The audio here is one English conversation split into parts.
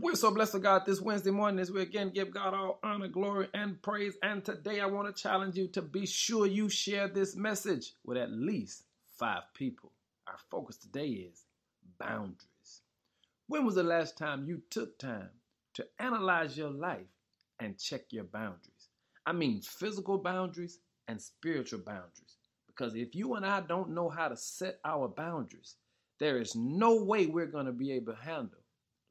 We're so blessed to God this Wednesday morning as we again give God all honor, glory, and praise. And today I want to challenge you to be sure you share this message with at least five people. Our focus today is boundaries. When was the last time you took time to analyze your life and check your boundaries? I mean, physical boundaries and spiritual boundaries. Because if you and I don't know how to set our boundaries, there is no way we're going to be able to handle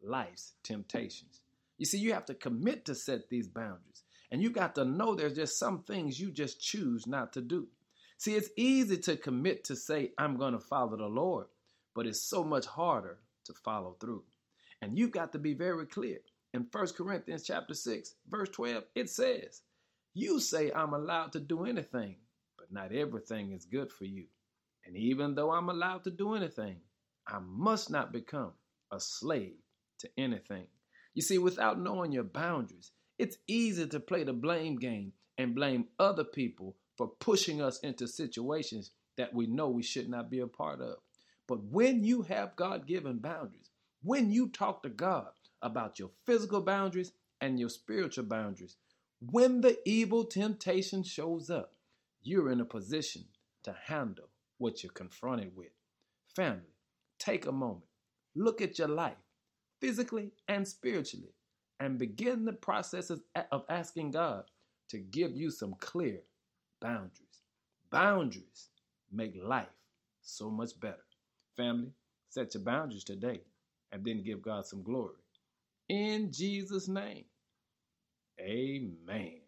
life's temptations. You see, you have to commit to set these boundaries. And you got to know there's just some things you just choose not to do. See, it's easy to commit to say, I'm going to follow the Lord, but it's so much harder to follow through. And you've got to be very clear. In 1 Corinthians chapter 6, verse 12, it says, You say I'm allowed to do anything, but not everything is good for you. And even though I'm allowed to do anything, I must not become a slave to anything. You see, without knowing your boundaries, it's easy to play the blame game and blame other people for pushing us into situations that we know we should not be a part of. But when you have God given boundaries, when you talk to God about your physical boundaries and your spiritual boundaries, when the evil temptation shows up, you're in a position to handle what you're confronted with. Family, take a moment, look at your life physically and spiritually, and begin the process of asking God to give you some clear boundaries. Boundaries make life so much better. Family, set your boundaries today and then give God some glory. In Jesus' name, amen.